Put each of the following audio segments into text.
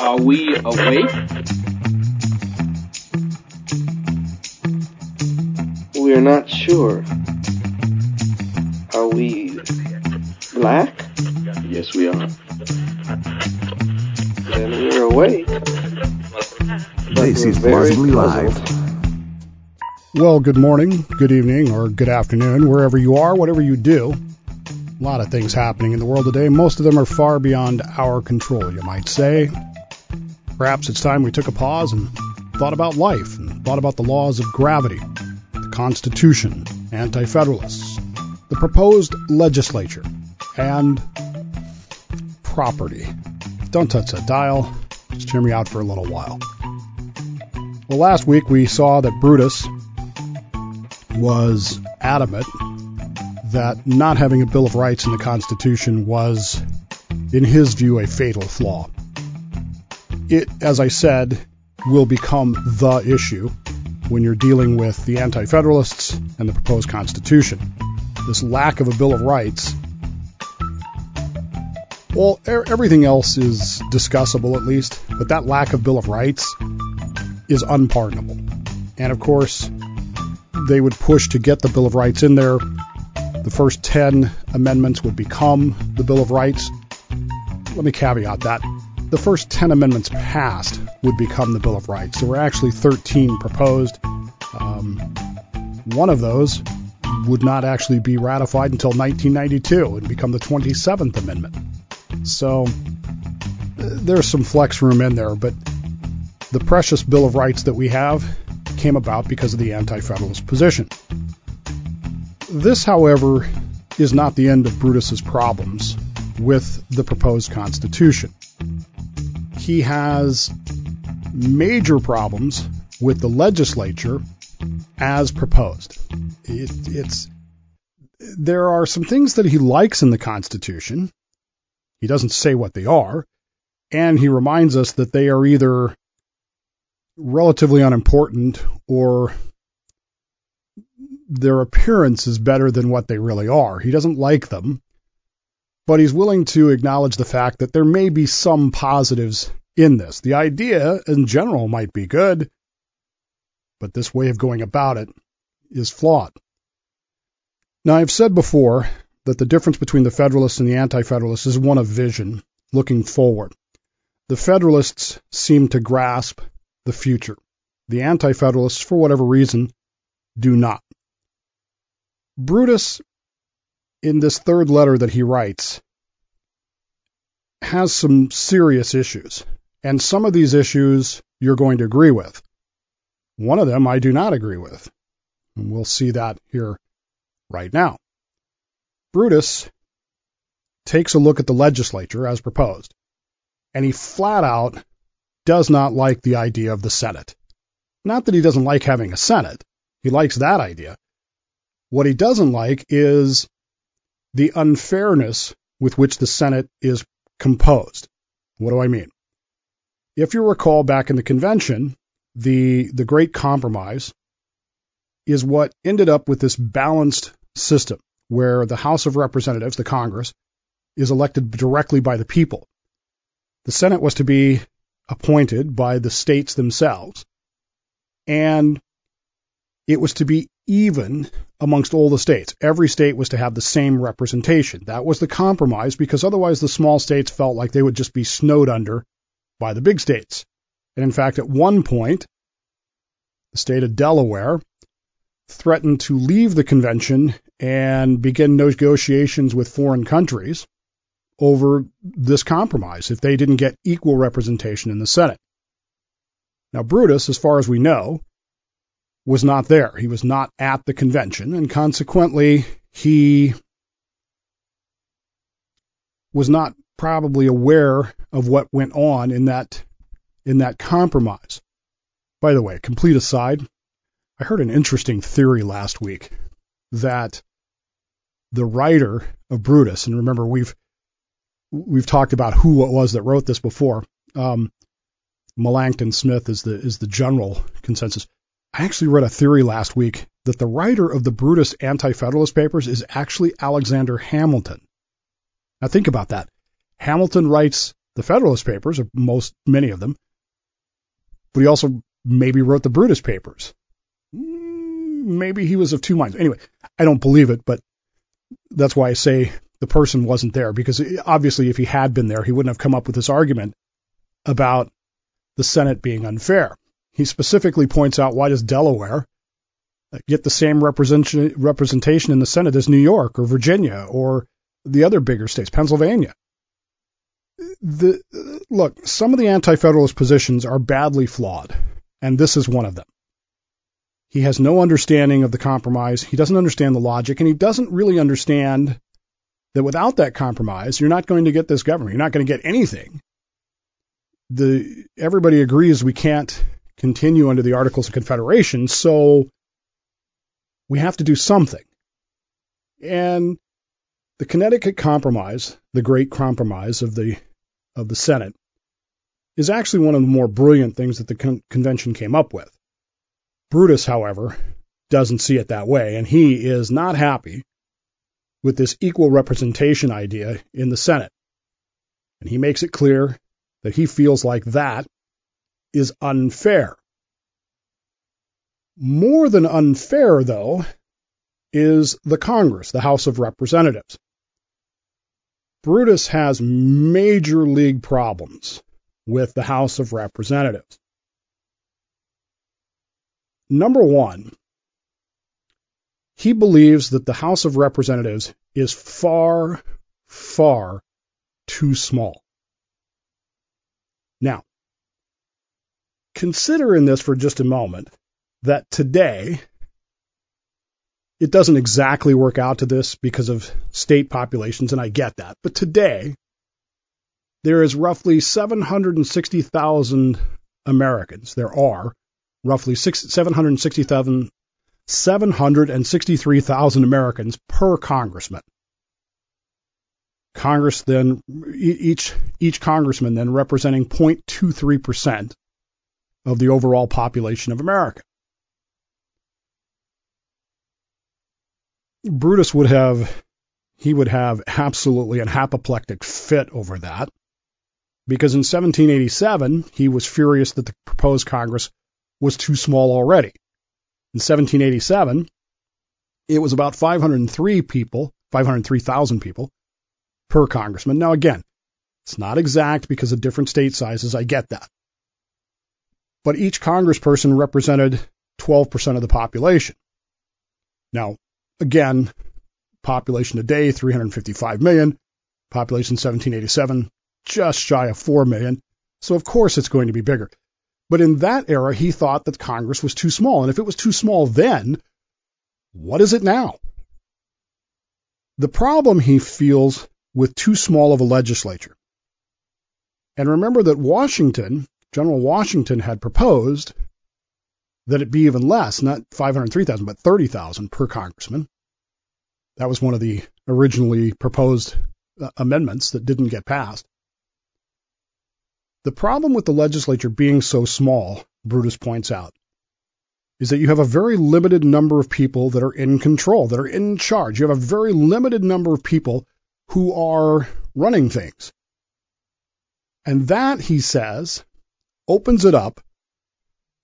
Are we awake? We are not sure. Are we black? Yes, we are. Then we're awake. But This is very Plausibly Live. puzzled. Well, good morning, good evening, or good afternoon, wherever you are, whatever you do. A lot of things happening in the world today. Most of them are far beyond our control, you might say. Perhaps it's time we took a pause and thought about life and thought about the laws of gravity, the Constitution, anti federalists, the proposed legislature, and property. Don't touch that dial. Just hear me out for a little while. Well, last week we saw that Brutus was adamant that not having a Bill of Rights in the Constitution was, in his view, a fatal flaw. It, as I said, will become the issue when you're dealing with the Anti Federalists and the proposed Constitution. This lack of a Bill of Rights. Well, e- everything else is discussable at least, but that lack of Bill of Rights is unpardonable. And of course, they would push to get the Bill of Rights in there. The first 10 amendments would become the Bill of Rights. Let me caveat that. The first 10 amendments passed would become the Bill of Rights. There were actually 13 proposed. Um, one of those would not actually be ratified until 1992 and become the 27th Amendment. So uh, there's some flex room in there, but the precious Bill of Rights that we have came about because of the Anti Federalist position. This, however, is not the end of Brutus's problems with the proposed Constitution. He has major problems with the legislature as proposed. It, it's there are some things that he likes in the Constitution. He doesn't say what they are, and he reminds us that they are either relatively unimportant or their appearance is better than what they really are. He doesn't like them, but he's willing to acknowledge the fact that there may be some positives in this. The idea in general might be good, but this way of going about it is flawed. Now, I've said before that the difference between the Federalists and the Anti Federalists is one of vision, looking forward. The Federalists seem to grasp the future. The Anti Federalists, for whatever reason, do not. Brutus, in this third letter that he writes, has some serious issues. And some of these issues you're going to agree with. One of them I do not agree with. And we'll see that here right now. Brutus takes a look at the legislature as proposed, and he flat out does not like the idea of the Senate. Not that he doesn't like having a Senate, he likes that idea. What he doesn't like is the unfairness with which the Senate is composed. What do I mean? If you recall back in the convention, the the great compromise is what ended up with this balanced system where the House of Representatives, the Congress, is elected directly by the people. The Senate was to be appointed by the states themselves, and it was to be even amongst all the states. Every state was to have the same representation. That was the compromise because otherwise the small states felt like they would just be snowed under by the big states. And in fact, at one point, the state of Delaware threatened to leave the convention and begin negotiations with foreign countries over this compromise if they didn't get equal representation in the Senate. Now, Brutus, as far as we know, was not there. He was not at the convention, and consequently, he was not probably aware of what went on in that in that compromise. By the way, complete aside, I heard an interesting theory last week that the writer of Brutus, and remember we've we've talked about who it was that wrote this before. Um, Smith is the is the general consensus. I actually read a theory last week that the writer of the Brutus Anti-Federalist Papers is actually Alexander Hamilton. Now think about that. Hamilton writes the Federalist Papers, or most many of them, but he also maybe wrote the Brutus Papers. Mm, Maybe he was of two minds. Anyway, I don't believe it, but that's why I say the person wasn't there because obviously if he had been there, he wouldn't have come up with this argument about the Senate being unfair. He specifically points out why does Delaware get the same representation representation in the Senate as New York or Virginia or the other bigger states, Pennsylvania. The look, some of the anti-federalist positions are badly flawed, and this is one of them. He has no understanding of the compromise. He doesn't understand the logic, and he doesn't really understand that without that compromise, you're not going to get this government. You're not going to get anything. The everybody agrees we can't continue under the Articles of Confederation, so we have to do something. And the Connecticut Compromise, the great compromise of the of the Senate, is actually one of the more brilliant things that the con- convention came up with. Brutus, however, doesn't see it that way, and he is not happy with this equal representation idea in the Senate. And he makes it clear that he feels like that is unfair. More than unfair, though, is the Congress, the House of Representatives. Brutus has major league problems with the House of Representatives. Number one, he believes that the House of Representatives is far, far too small. Now, consider in this for just a moment that today it doesn't exactly work out to this because of state populations, and I get that. But today, there is roughly 760,000 Americans. There are roughly 760,000, 763,000 Americans per congressman. Congress then, each, each congressman then representing 0.23% of the overall population of America. Brutus would have he would have absolutely an apoplectic fit over that because in 1787 he was furious that the proposed Congress was too small already. In 1787 it was about 503 people, 503,000 people per congressman. Now again, it's not exact because of different state sizes, I get that. But each congressperson represented 12% of the population. Now, Again, population today, 355 million. Population 1787, just shy of 4 million. So of course it's going to be bigger. But in that era, he thought that Congress was too small. And if it was too small then, what is it now? The problem he feels with too small of a legislature. And remember that Washington, General Washington had proposed that it be even less, not 503,000, but 30,000 per congressman. That was one of the originally proposed uh, amendments that didn't get passed. The problem with the legislature being so small, Brutus points out, is that you have a very limited number of people that are in control, that are in charge. You have a very limited number of people who are running things. And that, he says, opens it up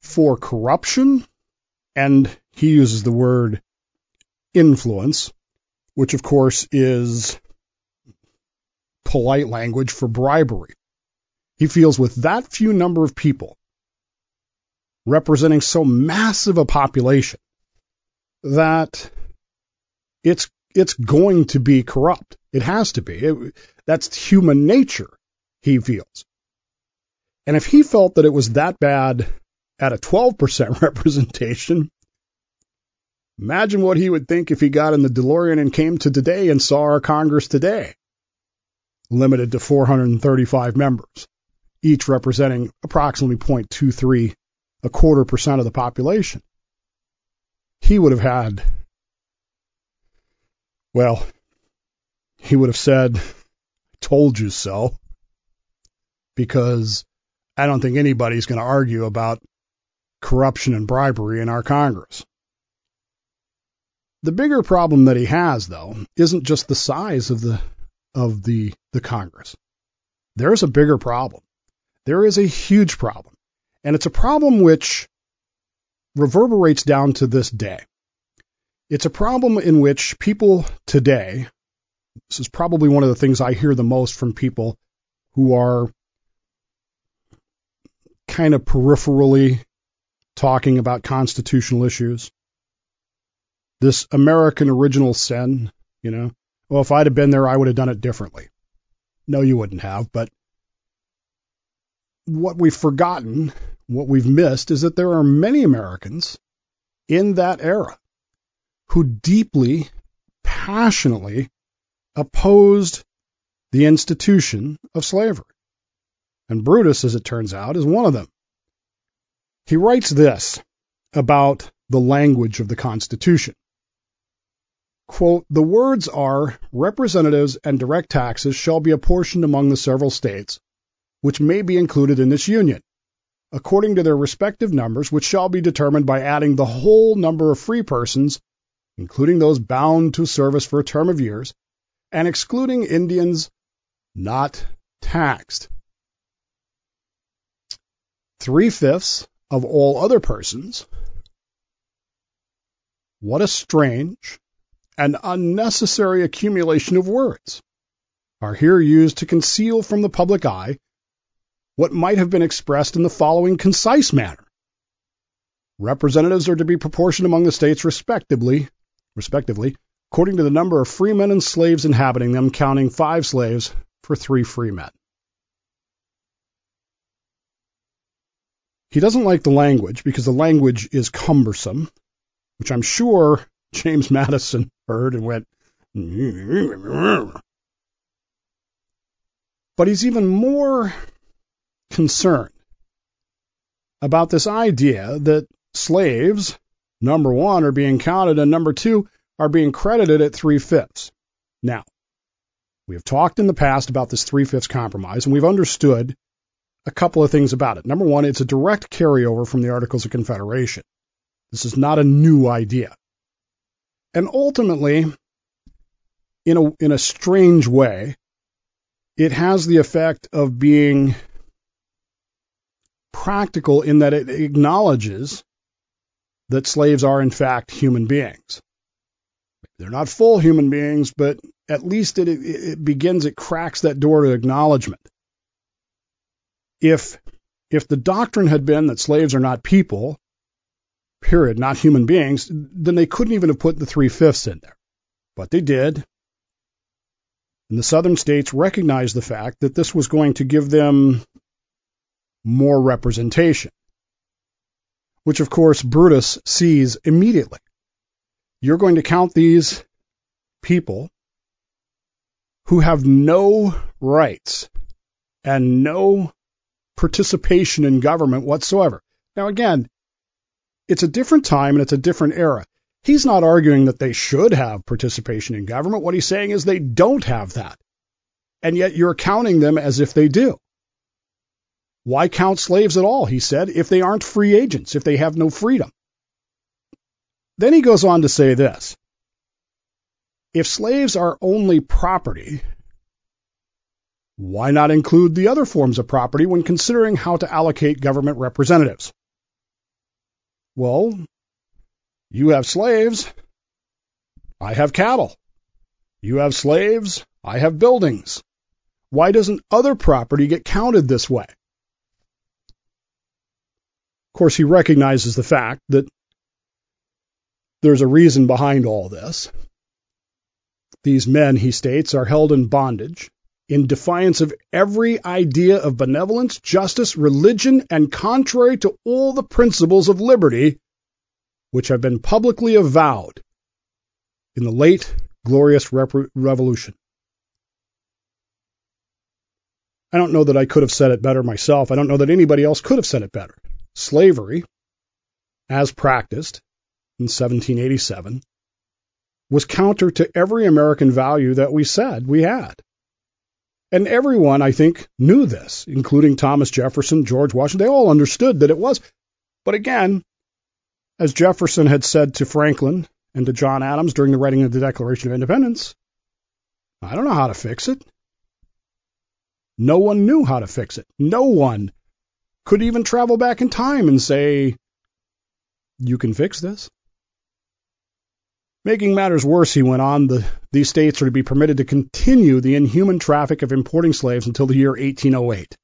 for corruption, and he uses the word influence, which of course is polite language for bribery. He feels with that few number of people representing so massive a population that it's it's going to be corrupt. It has to be. It, that's human nature, he feels. And if he felt that it was that bad at a 12% representation. Imagine what he would think if he got in the DeLorean and came to today and saw our Congress today, limited to 435 members, each representing approximately 0.23, a quarter percent of the population. He would have had, well, he would have said, told you so, because I don't think anybody's going to argue about corruption and bribery in our Congress. The bigger problem that he has, though, isn't just the size of the of the the Congress. there's a bigger problem. There is a huge problem. And it's a problem which reverberates down to this day. It's a problem in which people today, this is probably one of the things I hear the most from people who are kind of peripherally talking about constitutional issues. This American original sin, you know, well, if I'd have been there, I would have done it differently. No, you wouldn't have, but what we've forgotten, what we've missed, is that there are many Americans in that era who deeply, passionately opposed the institution of slavery. And Brutus, as it turns out, is one of them. He writes this about the language of the Constitution. Quote, the words are representatives and direct taxes shall be apportioned among the several states, which may be included in this union, according to their respective numbers, which shall be determined by adding the whole number of free persons, including those bound to service for a term of years, and excluding Indians not taxed. Three fifths of all other persons. What a strange and unnecessary accumulation of words are here used to conceal from the public eye what might have been expressed in the following concise manner. Representatives are to be proportioned among the states respectively, respectively, according to the number of freemen and slaves inhabiting them, counting five slaves for three free He doesn't like the language because the language is cumbersome, which I'm sure James Madison heard and went, but he's even more concerned about this idea that slaves, number one, are being counted, and number two, are being credited at three fifths. Now, we have talked in the past about this three fifths compromise, and we've understood a couple of things about it. Number one, it's a direct carryover from the Articles of Confederation. This is not a new idea. And ultimately, in a, in a strange way, it has the effect of being practical in that it acknowledges that slaves are in fact human beings. They're not full human beings, but at least it, it begins, it cracks that door to acknowledgement. If, if the doctrine had been that slaves are not people, period, not human beings, then they couldn't even have put the three fifths in there. But they did. And the southern states recognized the fact that this was going to give them more representation, which of course Brutus sees immediately. You're going to count these people who have no rights and no participation in government whatsoever. Now, again, it's a different time and it's a different era. He's not arguing that they should have participation in government. What he's saying is they don't have that. And yet you're counting them as if they do. Why count slaves at all, he said, if they aren't free agents, if they have no freedom? Then he goes on to say this. If slaves are only property, why not include the other forms of property when considering how to allocate government representatives? Well, you have slaves. I have cattle. You have slaves. I have buildings. Why doesn't other property get counted this way? Of course, he recognizes the fact that there's a reason behind all this. These men, he states, are held in bondage in defiance of every idea of benevolence, justice, religion, and contrary to all the principles of liberty which have been publicly avowed in the late glorious revolution. I don't know that I could have said it better myself. I don't know that anybody else could have said it better. Slavery, as practiced in 1787, was counter to every American value that we said we had. And everyone, I think, knew this, including Thomas Jefferson, George Washington. They all understood that it was. But again, as Jefferson had said to Franklin and to John Adams during the writing of the Declaration of Independence, I don't know how to fix it. No one knew how to fix it. No one could even travel back in time and say, you can fix this. Making matters worse, he went on, the, these states are to be permitted to continue the inhuman traffic of importing slaves until the year 1808.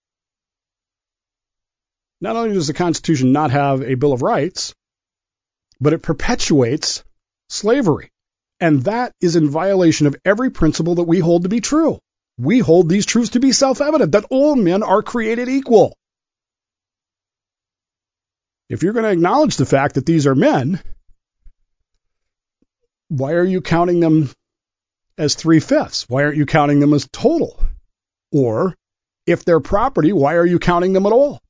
Not only does the Constitution not have a Bill of Rights, but it perpetuates slavery. And that is in violation of every principle that we hold to be true. We hold these truths to be self evident that all men are created equal. If you're going to acknowledge the fact that these are men, why are you counting them as three fifths? Why aren't you counting them as total? Or if they're property, why are you counting them at all?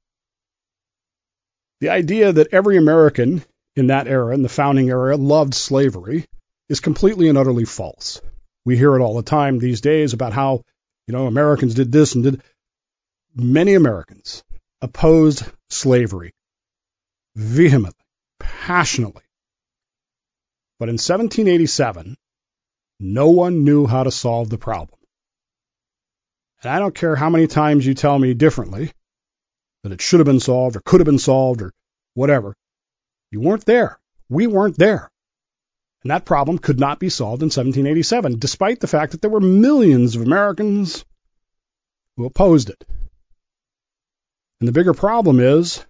The idea that every American in that era, in the founding era, loved slavery is completely and utterly false. We hear it all the time these days about how, you know, Americans did this and did. Many Americans opposed slavery vehemently, passionately. But in 1787, no one knew how to solve the problem. And I don't care how many times you tell me differently that it should have been solved or could have been solved or whatever. You weren't there. We weren't there. And that problem could not be solved in 1787, despite the fact that there were millions of Americans who opposed it. And the bigger problem is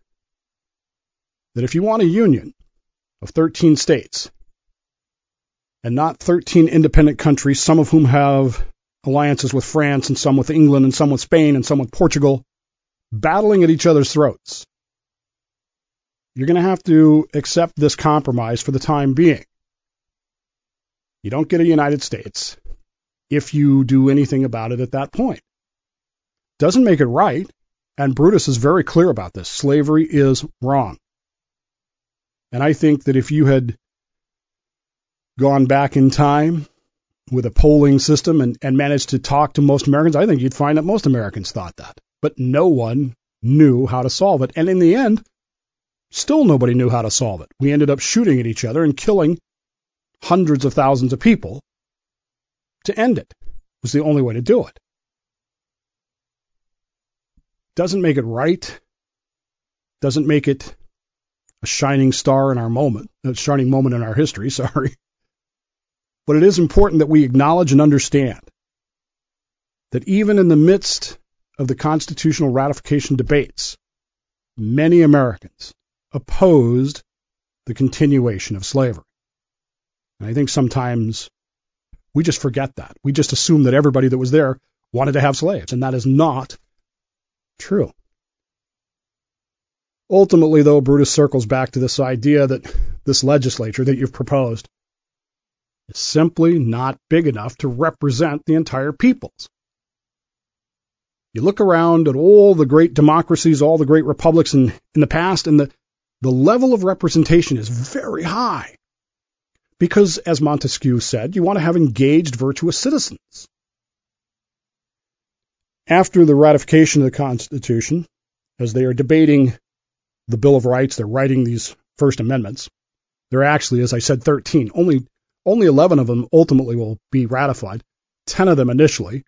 that if you want a union of 13 states and not 13 independent countries, some of whom have alliances with France and some with England and some with Spain and some with Portugal, battling at each other's throats, you're going to have to accept this compromise for the time being. You don't get a United States if you do anything about it at that point. Doesn't make it right, and Brutus is very clear about this. Slavery is wrong. And I think that if you had gone back in time with a polling system and, and managed to talk to most Americans, I think you'd find that most Americans thought that. But no one knew how to solve it. And in the end, still nobody knew how to solve it. We ended up shooting at each other and killing hundreds of thousands of people to end it. it was the only way to do it. Doesn't make it right. Doesn't make it a shining star in our moment, a shining moment in our history, sorry. But it is important that we acknowledge and understand that even in the midst of the constitutional ratification debates, many Americans opposed the continuation of slavery. And I think sometimes we just forget that. We just assume that everybody that was there wanted to have slaves, and that is not true. Ultimately, though, Brutus circles back to this idea that this legislature that you've proposed is simply not big enough to represent the entire peoples. You look around at all the great democracies, all the great republics in, in the past, and the, the level of representation is very high. Because, as Montesquieu said, you want to have engaged, virtuous citizens. After the ratification of the Constitution, as they are debating the Bill of Rights. They're writing these First Amendments. There actually, as I said, 13. Only only 11 of them ultimately will be ratified. 10 of them initially.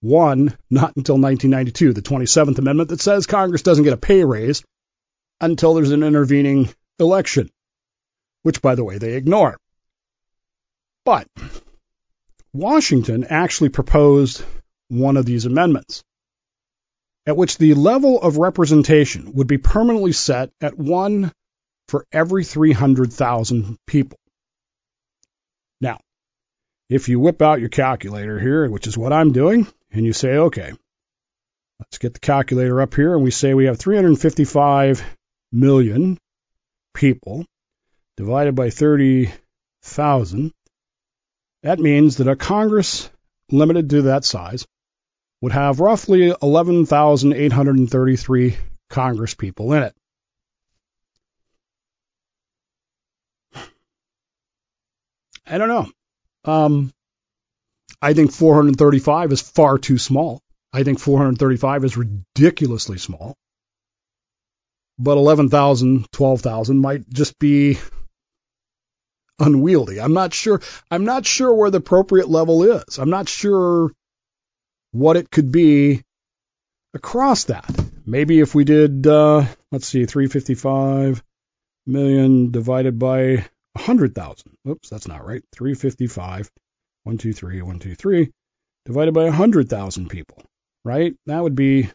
One not until 1992, the 27th Amendment that says Congress doesn't get a pay raise until there's an intervening election, which, by the way, they ignore. But Washington actually proposed one of these amendments at which the level of representation would be permanently set at one for every 300,000 people. Now, if you whip out your calculator here, which is what I'm doing, and you say, okay, let's get the calculator up here, and we say we have 355 million people divided by 30,000, that means that a Congress limited to that size would have roughly 11,833 congresspeople in it. I don't know. Um, I think 435 is far too small. I think 435 is ridiculously small. But 11,000, 12,000 might just be unwieldy. I'm not sure. I'm not sure where the appropriate level is. I'm not sure what it could be across that. Maybe if we did, uh, let's see, 355 million divided by 100,000. Oops, that's not right. 355, 123, 123, divided by 100,000 people, right? That would be,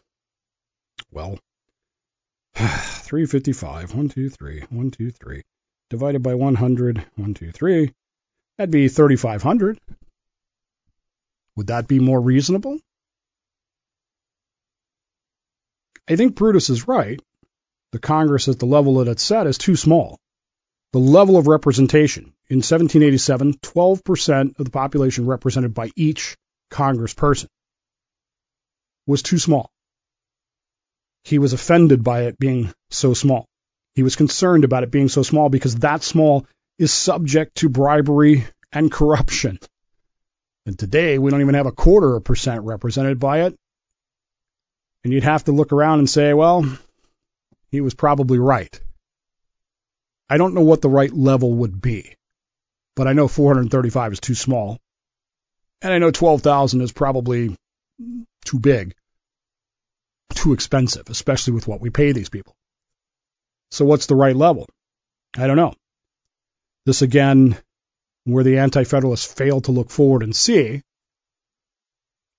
well, 355, 123, 123, divided by 100, 123. That'd be 3,500. Would that be more reasonable? I think Brutus is right. The Congress at the level that it's set is too small. The level of representation in 1787, 12% of the population represented by each congressperson was too small. He was offended by it being so small. He was concerned about it being so small because that small is subject to bribery and corruption. And today we don't even have a quarter of a percent represented by it. And you'd have to look around and say, well, he was probably right. I don't know what the right level would be, but I know 435 is too small. And I know 12,000 is probably too big, too expensive, especially with what we pay these people. So what's the right level? I don't know. This again, where the Anti-Federalists fail to look forward and see,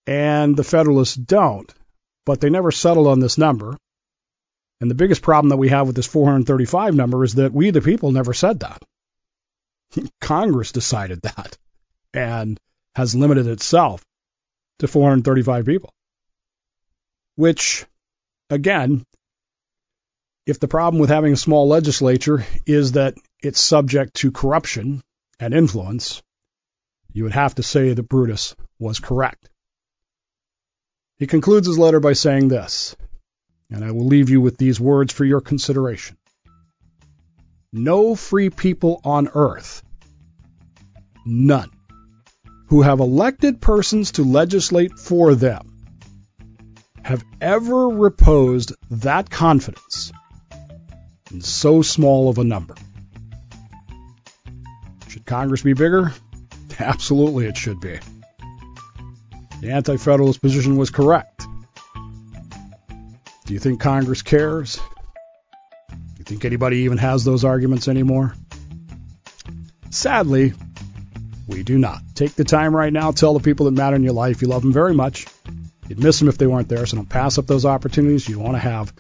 and the Federalists don't, but they never settled on this number. And the biggest problem that we have with this 435 number is that we, the people, never said that. Congress decided that and has limited itself to 435 people. Which, again, if the problem with having a small legislature is that it's subject to corruption and influence, you would have to say that Brutus was correct. He concludes his letter by saying this, and I will leave you with these words for your consideration. No free people on earth, none, who have elected persons to legislate for them, have ever reposed that confidence in so small of a number. Should Congress be bigger? Absolutely, it should be. The Anti Federalist position was correct. Do you think Congress cares? Do you think anybody even has those arguments anymore? Sadly, we do not. Take the time right now, tell the people that matter in your life you love them very much. You'd miss them if they weren't there, so don't pass up those opportunities. You want to have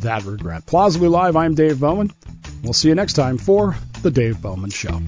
that regret. Plausibly Live, I'm Dave Bowman. We'll see you next time for The Dave Bowman Show.